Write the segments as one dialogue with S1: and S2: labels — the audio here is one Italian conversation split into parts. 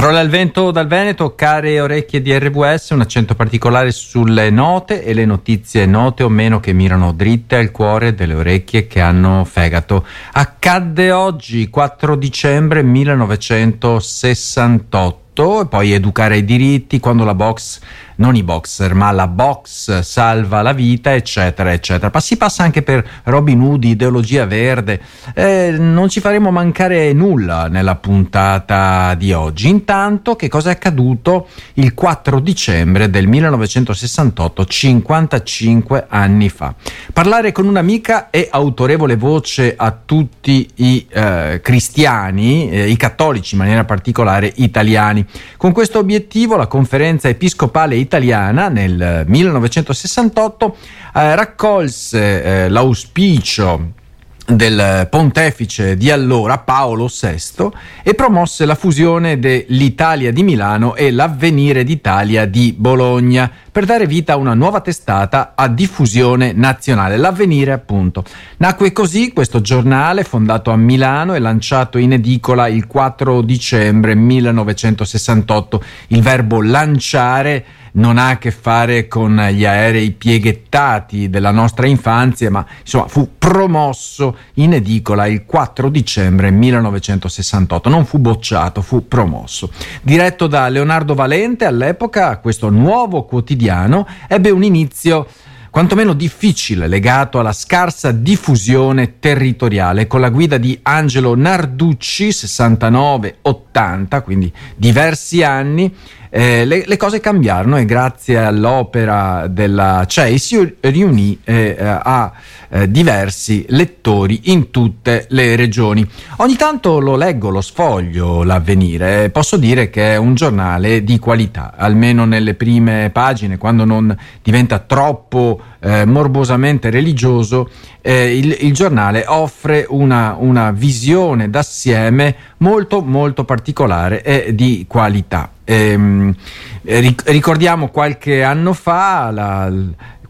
S1: Parole al vento dal Veneto, care orecchie di RWS, un accento particolare sulle note e le notizie note o meno che mirano dritte al cuore delle orecchie che hanno fegato. Accadde oggi, 4 dicembre 1968, e poi educare ai diritti quando la box non i boxer, ma la box salva la vita, eccetera, eccetera. Ma si passa anche per Robin Hood, ideologia verde. Eh, non ci faremo mancare nulla nella puntata di oggi. Intanto, che cosa è accaduto il 4 dicembre del 1968, 55 anni fa? Parlare con un'amica e autorevole voce a tutti i eh, cristiani, eh, i cattolici in maniera particolare italiani. Con questo obiettivo la conferenza episcopale italiana italiana nel 1968 eh, raccolse eh, l'auspicio del pontefice di allora Paolo VI e promosse la fusione dell'Italia di Milano e l'Avvenire d'Italia di Bologna per dare vita a una nuova testata a diffusione nazionale, l'Avvenire appunto. Nacque così questo giornale fondato a Milano e lanciato in edicola il 4 dicembre 1968. Il verbo lanciare non ha a che fare con gli aerei pieghettati della nostra infanzia, ma insomma fu promosso in edicola il 4 dicembre 1968. Non fu bocciato, fu promosso. Diretto da Leonardo Valente all'epoca, questo nuovo quotidiano ebbe un inizio quantomeno difficile legato alla scarsa diffusione territoriale con la guida di Angelo Narducci 69-80, quindi diversi anni eh, le, le, cose cambiarono e grazie all'opera della CEI si riunì eh, a eh, diversi lettori in tutte le regioni. Ogni tanto lo leggo, lo sfoglio l'avvenire, posso dire che è un giornale di qualità, almeno nelle prime pagine, quando non diventa troppo eh, morbosamente religioso, eh, il, il, giornale offre una, una visione d'assieme molto molto particolare e di qualità. Ehm, ricordiamo qualche anno fa la,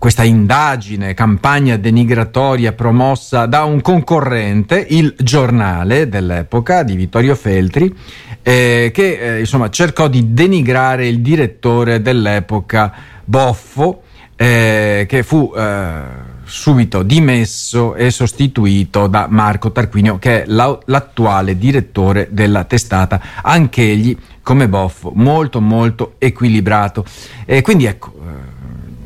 S1: questa indagine, campagna denigratoria promossa da un concorrente, il giornale dell'epoca di Vittorio Feltri, eh, che eh, insomma cercò di denigrare il direttore dell'epoca Boffo, eh, che fu eh, subito dimesso e sostituito da Marco Tarquinio, che è l'attuale direttore della testata, anch'egli come Boffo, molto molto equilibrato. E quindi ecco,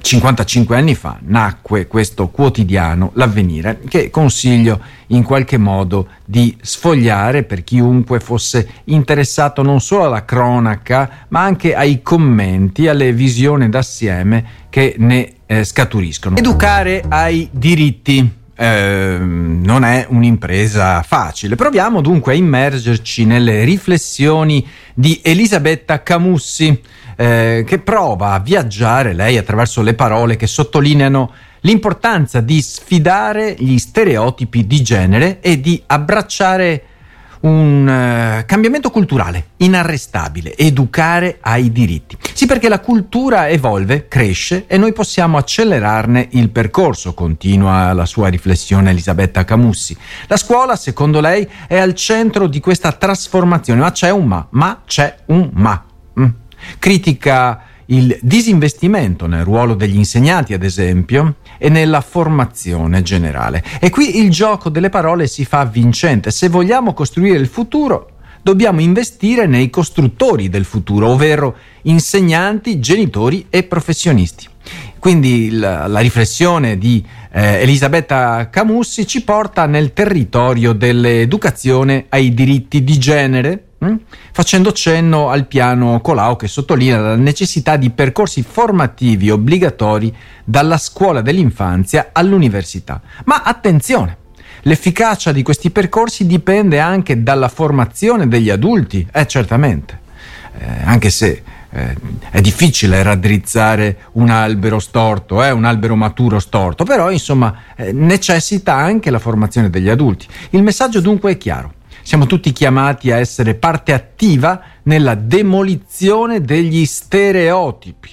S1: 55 eh, anni fa nacque questo quotidiano, L'Avvenire, che consiglio in qualche modo di sfogliare per chiunque fosse interessato non solo alla cronaca, ma anche ai commenti, alle visioni d'assieme che ne eh, scaturiscono. Educare ai diritti. Eh, non è un'impresa facile. Proviamo dunque a immergerci nelle riflessioni di Elisabetta Camussi, eh, che prova a viaggiare lei attraverso le parole che sottolineano l'importanza di sfidare gli stereotipi di genere e di abbracciare un uh, cambiamento culturale inarrestabile, educare ai diritti. Sì, perché la cultura evolve, cresce e noi possiamo accelerarne il percorso, continua la sua riflessione Elisabetta Camussi. La scuola, secondo lei, è al centro di questa trasformazione, ma c'è un ma, ma c'è un ma. Mm. Critica il disinvestimento nel ruolo degli insegnanti, ad esempio, e nella formazione generale. E qui il gioco delle parole si fa vincente. Se vogliamo costruire il futuro, dobbiamo investire nei costruttori del futuro, ovvero insegnanti, genitori e professionisti. Quindi la, la riflessione di eh, Elisabetta Camussi ci porta nel territorio dell'educazione ai diritti di genere, hm? facendo cenno al piano Colau che sottolinea la necessità di percorsi formativi obbligatori dalla scuola dell'infanzia all'università. Ma attenzione! L'efficacia di questi percorsi dipende anche dalla formazione degli adulti, eh certamente, eh, anche se eh, è difficile raddrizzare un albero storto, eh, un albero maturo storto, però insomma eh, necessita anche la formazione degli adulti. Il messaggio dunque è chiaro. Siamo tutti chiamati a essere parte attiva nella demolizione degli stereotipi.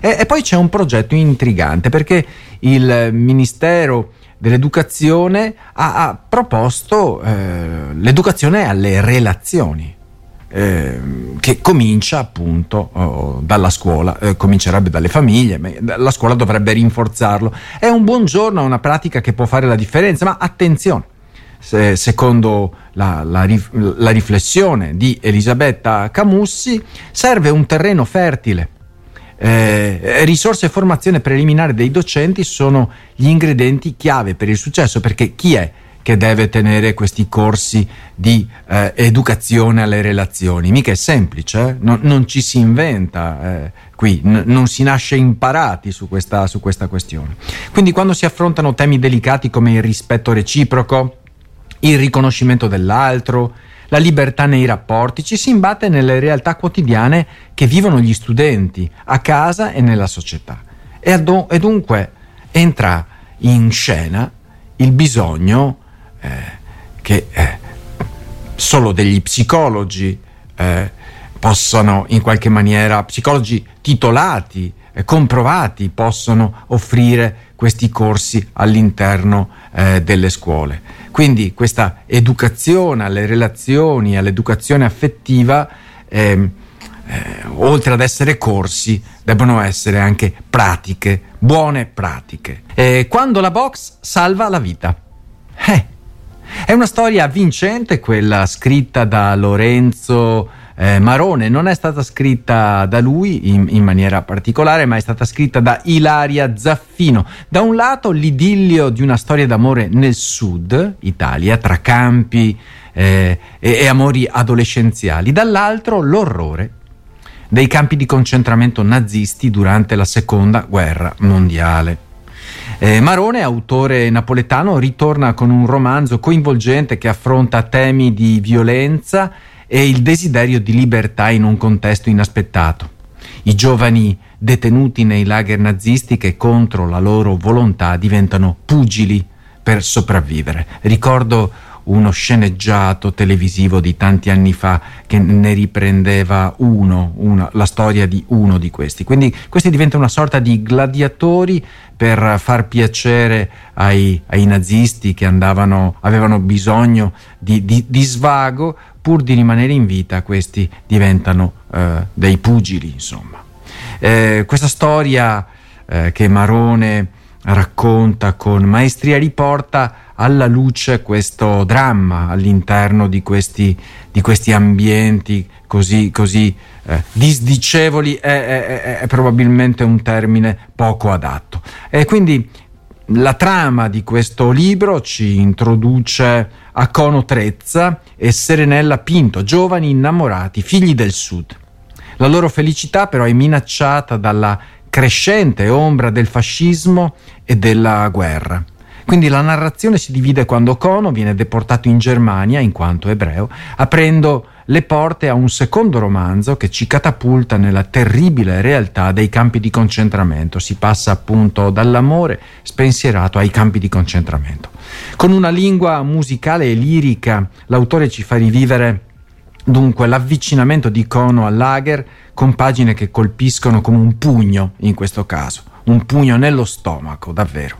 S1: E, e poi c'è un progetto intrigante perché il Ministero dell'Educazione ha, ha proposto eh, l'educazione alle relazioni eh, che comincia appunto oh, dalla scuola, eh, comincerebbe dalle famiglie, la scuola dovrebbe rinforzarlo. È un buon giorno, è una pratica che può fare la differenza, ma attenzione, se, secondo la, la, la riflessione di Elisabetta Camussi, serve un terreno fertile. Eh, risorse e formazione preliminare dei docenti sono gli ingredienti chiave per il successo perché chi è che deve tenere questi corsi di eh, educazione alle relazioni. Mica è semplice, eh? non, non, ci si inventa eh, qui, n- non si nasce imparati su questa, su questa questione. Quindi quando si affrontano temi delicati come il rispetto reciproco, il riconoscimento dell'altro, la libertà nei rapporti, ci si imbatte nelle realtà quotidiane che vivono gli studenti a casa e nella società. E, ad- e dunque entra in scena il bisogno eh, che eh, solo degli psicologi eh, possono in qualche maniera, psicologi titolati, e comprovati, possono offrire questi corsi all'interno eh, delle scuole. Quindi questa educazione alle relazioni, all'educazione affettiva, ehm, eh, oltre ad essere corsi, devono essere anche pratiche, buone pratiche. E quando la box salva la vita. Eh, è una storia vincente quella scritta da Lorenzo eh, Marone, non è stata scritta da lui in, in, maniera particolare, ma è stata scritta da Ilaria Zaffino. Da un lato l'idillio di una storia d'amore nel sud Italia, tra campi eh, e, e amori adolescenziali, dall'altro l'orrore dei campi di concentramento nazisti durante la seconda guerra mondiale. Eh, Marone, autore napoletano, ritorna con un romanzo coinvolgente che affronta temi di violenza e il desiderio di libertà in un contesto inaspettato. I giovani detenuti nei lager nazisti che contro la loro volontà diventano pugili per sopravvivere. Ricordo uno sceneggiato televisivo di tanti anni fa che ne riprendeva uno, una, la storia di uno di questi. Quindi questi diventano una sorta di gladiatori per far piacere ai, ai nazisti che andavano, avevano bisogno di, di, di, svago, pur di rimanere in vita, questi diventano eh, dei pugili, insomma. Eh, questa storia eh, che Marone racconta con maestria riporta alla luce questo dramma all'interno di questi, di questi ambienti così, così eh, disdicevoli è, è, è, probabilmente un termine poco adatto. E quindi la trama di questo libro ci introduce a Cono Trezza e Serenella Pinto, giovani innamorati, figli del Sud. La loro felicità però è minacciata dalla crescente ombra del fascismo e della guerra. Quindi la narrazione si divide quando Kono viene deportato in Germania in quanto ebreo, aprendo le porte a un secondo romanzo che ci catapulta nella terribile realtà dei campi di concentramento. Si passa appunto dall'amore spensierato ai campi di concentramento. Con una lingua musicale e lirica, l'autore ci fa rivivere dunque l'avvicinamento di Kono al lager con pagine che colpiscono come un pugno in questo caso, un pugno nello stomaco, davvero.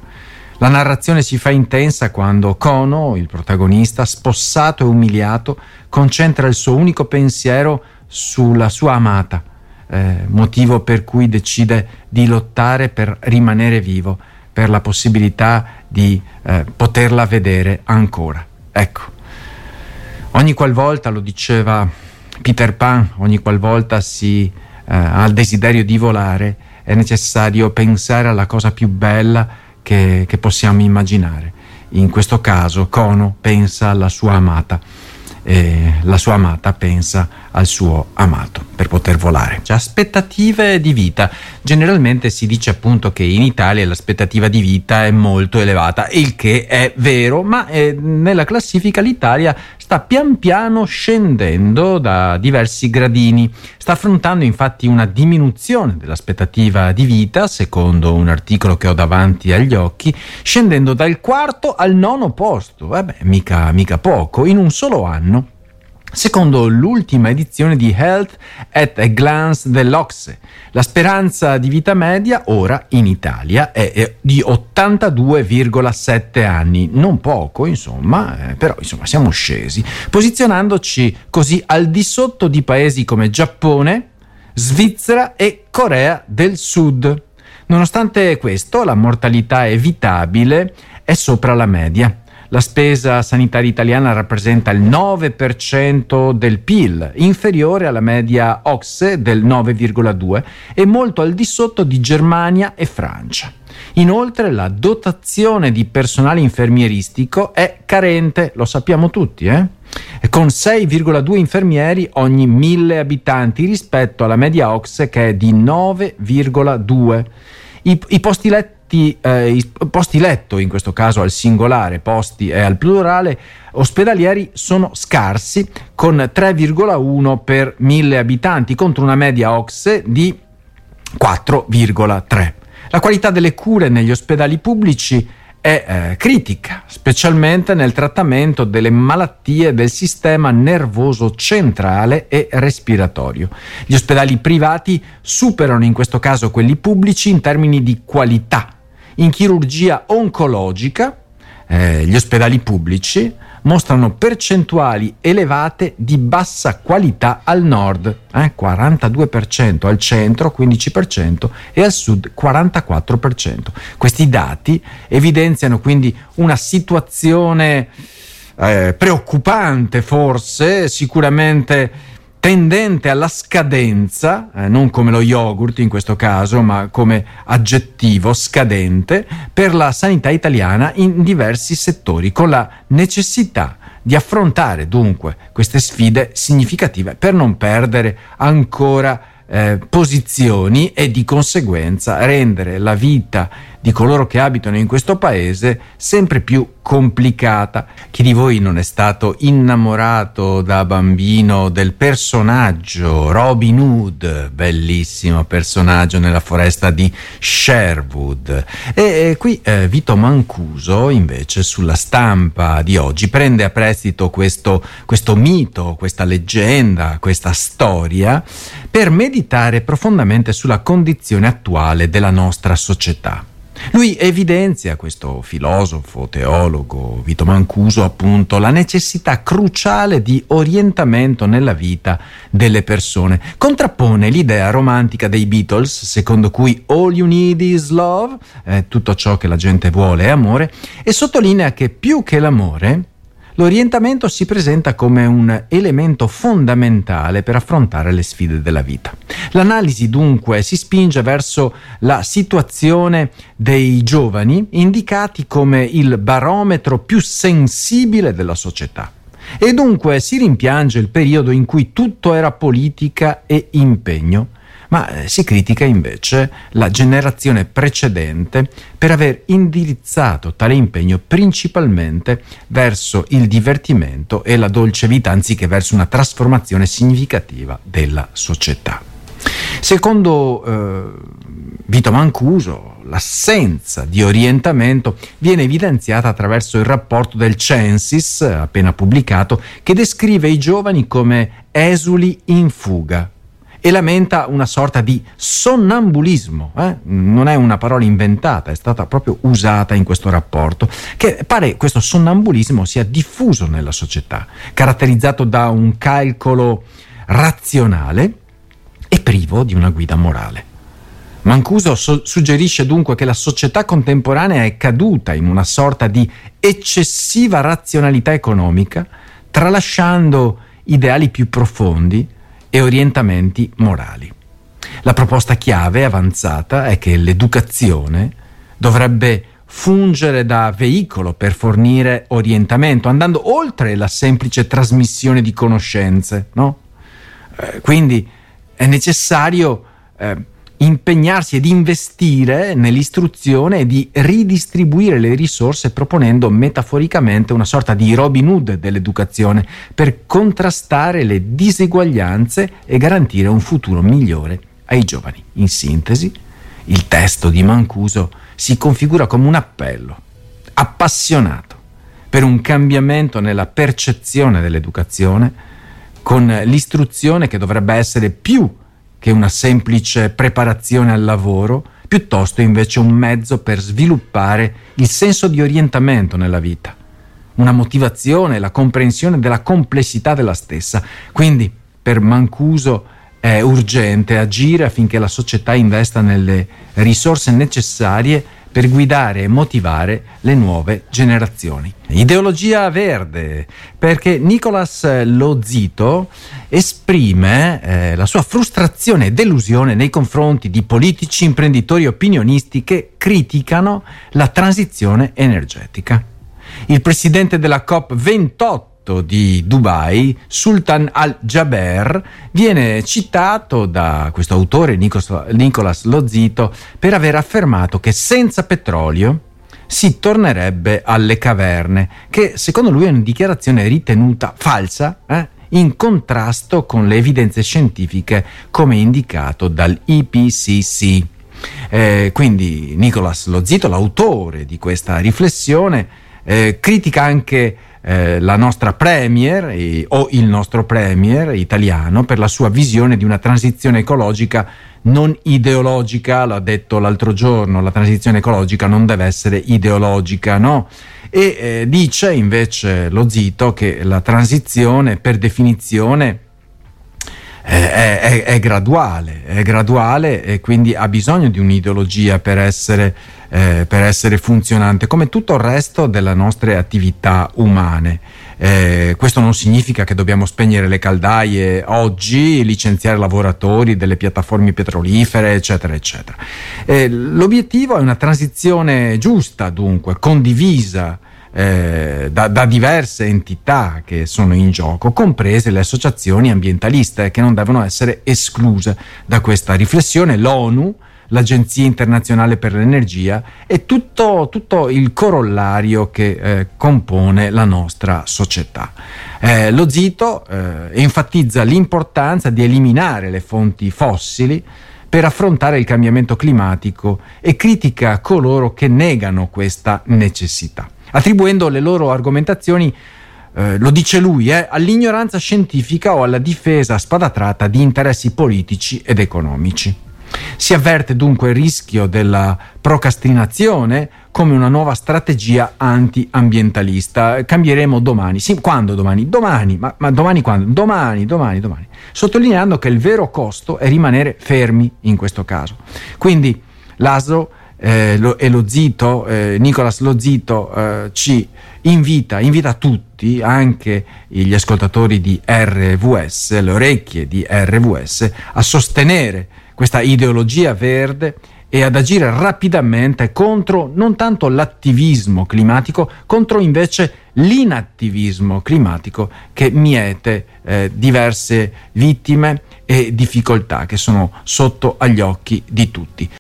S1: La narrazione si fa intensa quando Kono, il protagonista, spossato e umiliato, concentra il suo unico pensiero sulla sua amata, eh, motivo per cui decide di lottare per rimanere vivo, per la possibilità di eh, poterla vedere ancora. Ecco, ogni qualvolta, lo diceva Peter Pan, ogni qualvolta si eh, ha il desiderio di volare, è necessario pensare alla cosa più bella che, che possiamo immaginare. In questo caso Kono pensa alla sua amata e la sua amata pensa al suo amato per poter volare. Aspettative di vita. Generalmente si dice appunto che in Italia l'aspettativa di vita è molto elevata, il che è vero, ma eh, nella classifica l'Italia sta pian piano scendendo da diversi gradini. Sta affrontando infatti una diminuzione dell'aspettativa di vita, secondo un articolo che ho davanti agli occhi, scendendo dal quarto al nono posto. Vabbè, mica, mica poco, in un solo anno secondo l'ultima edizione di Health at a Glance dell'Ocse. La speranza di vita media ora in Italia è di 82,7 anni, non poco insomma, eh, però insomma siamo scesi, posizionandoci così al di sotto di paesi come Giappone, Svizzera e Corea del Sud. Nonostante questo, la mortalità evitabile è sopra la media. La spesa sanitaria italiana rappresenta il 9% del PIL, inferiore alla media OXE del 9,2% e molto al di sotto di Germania e Francia. Inoltre la dotazione di personale infermieristico è carente, lo sappiamo tutti, eh? con 6,2 infermieri ogni 1000 abitanti rispetto alla media OXE che è di 9,2. I, i posti letto posti, eh, posti letto, in questo caso al singolare, posti e al plurale, ospedalieri sono scarsi con 3,1 per 1000 abitanti contro una media OXE di 4,3. La qualità delle cure negli ospedali pubblici è eh, critica, specialmente nel trattamento delle malattie del sistema nervoso centrale e respiratorio. Gli ospedali privati superano in questo caso quelli pubblici in termini di qualità in chirurgia oncologica, eh, gli ospedali pubblici mostrano percentuali elevate di bassa qualità al nord, eh, 42% al centro, 15% e al sud 44%. Questi dati evidenziano quindi una situazione eh, preoccupante forse, sicuramente tendente alla scadenza, eh, non come lo yogurt in questo caso, ma come aggettivo scadente, per la sanità italiana in diversi settori, con la necessità di affrontare dunque queste sfide significative per non perdere ancora eh, posizioni e di conseguenza rendere la vita di coloro che abitano in questo paese sempre più complicata. Chi di voi non è stato innamorato da bambino del personaggio Robin Hood, bellissimo personaggio nella foresta di Sherwood? E, e qui eh, Vito Mancuso invece sulla stampa di oggi prende a prestito questo, questo mito, questa leggenda, questa storia per meditare profondamente sulla condizione attuale della nostra società. Lui evidenzia, questo filosofo, teologo, Vito Mancuso, appunto, la necessità cruciale di orientamento nella vita delle persone. Contrappone l'idea romantica dei Beatles, secondo cui all you need is love, eh, tutto ciò che la gente vuole è amore, e sottolinea che più che l'amore, L'orientamento si presenta come un elemento fondamentale per affrontare le sfide della vita. L'analisi dunque si spinge verso la situazione dei giovani indicati come il barometro più sensibile della società. E dunque si rimpiange il periodo in cui tutto era politica e impegno ma eh, si critica invece la generazione precedente per aver indirizzato tale impegno principalmente verso il divertimento e la dolce vita anziché verso una trasformazione significativa della società. Secondo eh, Vito Mancuso, l'assenza di orientamento viene evidenziata attraverso il rapporto del Censis, appena pubblicato, che descrive i giovani come esuli in fuga, e lamenta una sorta di sonnambulismo, eh? non è una parola inventata, è stata proprio usata in questo rapporto, che pare questo sonnambulismo sia diffuso nella società, caratterizzato da un calcolo razionale e privo di una guida morale. Mancuso so- suggerisce dunque che la società contemporanea è caduta in una sorta di eccessiva razionalità economica, tralasciando ideali più profondi e orientamenti morali. La proposta chiave avanzata è che l'educazione dovrebbe fungere da veicolo per fornire orientamento, andando oltre la semplice trasmissione di conoscenze. No? Eh, quindi è necessario eh, impegnarsi ed investire nell'istruzione e di ridistribuire le risorse proponendo metaforicamente una sorta di Robin Hood dell'educazione per contrastare le diseguaglianze e garantire un futuro migliore ai giovani. In sintesi, il testo di Mancuso si configura come un appello appassionato per un cambiamento nella percezione dell'educazione con l'istruzione che dovrebbe essere più che una semplice preparazione al lavoro, piuttosto invece un mezzo per sviluppare il senso di orientamento nella vita, una motivazione, la comprensione della complessità della stessa. Quindi per Mancuso è urgente agire affinché la società investa nelle risorse necessarie per guidare e motivare le nuove generazioni. Ideologia verde, perché Nicolas Lozito esprime eh, la sua frustrazione e delusione nei confronti di politici, imprenditori e opinionisti che criticano la transizione energetica. Il presidente della COP28 di Dubai, Sultan al-Jaber, viene citato da questo autore Nicolas Lozito per aver affermato che senza petrolio si tornerebbe alle caverne, che secondo lui è una dichiarazione ritenuta falsa, eh? in contrasto con le evidenze scientifiche come indicato dall'IPCC. Eh, quindi Nicolas Lozito, l'autore di questa riflessione, eh, critica anche eh, la nostra premier eh, o il nostro premier italiano per la sua visione di una transizione ecologica non ideologica, l'ha detto l'altro giorno, la transizione ecologica non deve essere ideologica, no? E eh, dice invece lo Zito che la transizione per definizione eh, è, è, è, graduale, è graduale e quindi ha bisogno di un'ideologia per essere eh, per essere funzionante, come tutto il resto delle nostre attività umane. Eh, questo non significa che dobbiamo spegnere le caldaie oggi, licenziare lavoratori delle piattaforme petrolifere, eccetera, eccetera. Eh, l'obiettivo è una transizione giusta, dunque, condivisa. Eh, da, da, diverse entità che sono in gioco, comprese le associazioni ambientaliste, che non devono essere escluse da questa riflessione. L'ONU l'Agenzia internazionale per l'energia e tutto, tutto il corollario che eh, compone la nostra società. Eh, lo Zito eh, enfatizza l'importanza di eliminare le fonti fossili per affrontare il cambiamento climatico e critica coloro che negano questa necessità, attribuendo le loro argomentazioni eh, lo dice lui, eh, all'ignoranza scientifica o alla difesa a spada tratta di interessi politici ed economici. Si avverte dunque il rischio della procrastinazione come una nuova strategia anti-ambientalista. Cambieremo domani. Sì, quando domani? Domani, ma, ma domani quando? Domani, domani, domani. Sottolineando che il vero costo è rimanere fermi in questo caso. Quindi l'ASO eh, lo, e lo Zito, eh, Nicolas Lo Zito eh, ci invita, invita tutti, anche gli ascoltatori di RVS, le orecchie di RVS, a sostenere questa ideologia verde e ad agire rapidamente contro non tanto l'attivismo climatico, contro invece l'inattivismo climatico che miete eh, diverse vittime e difficoltà che sono sotto agli occhi di tutti.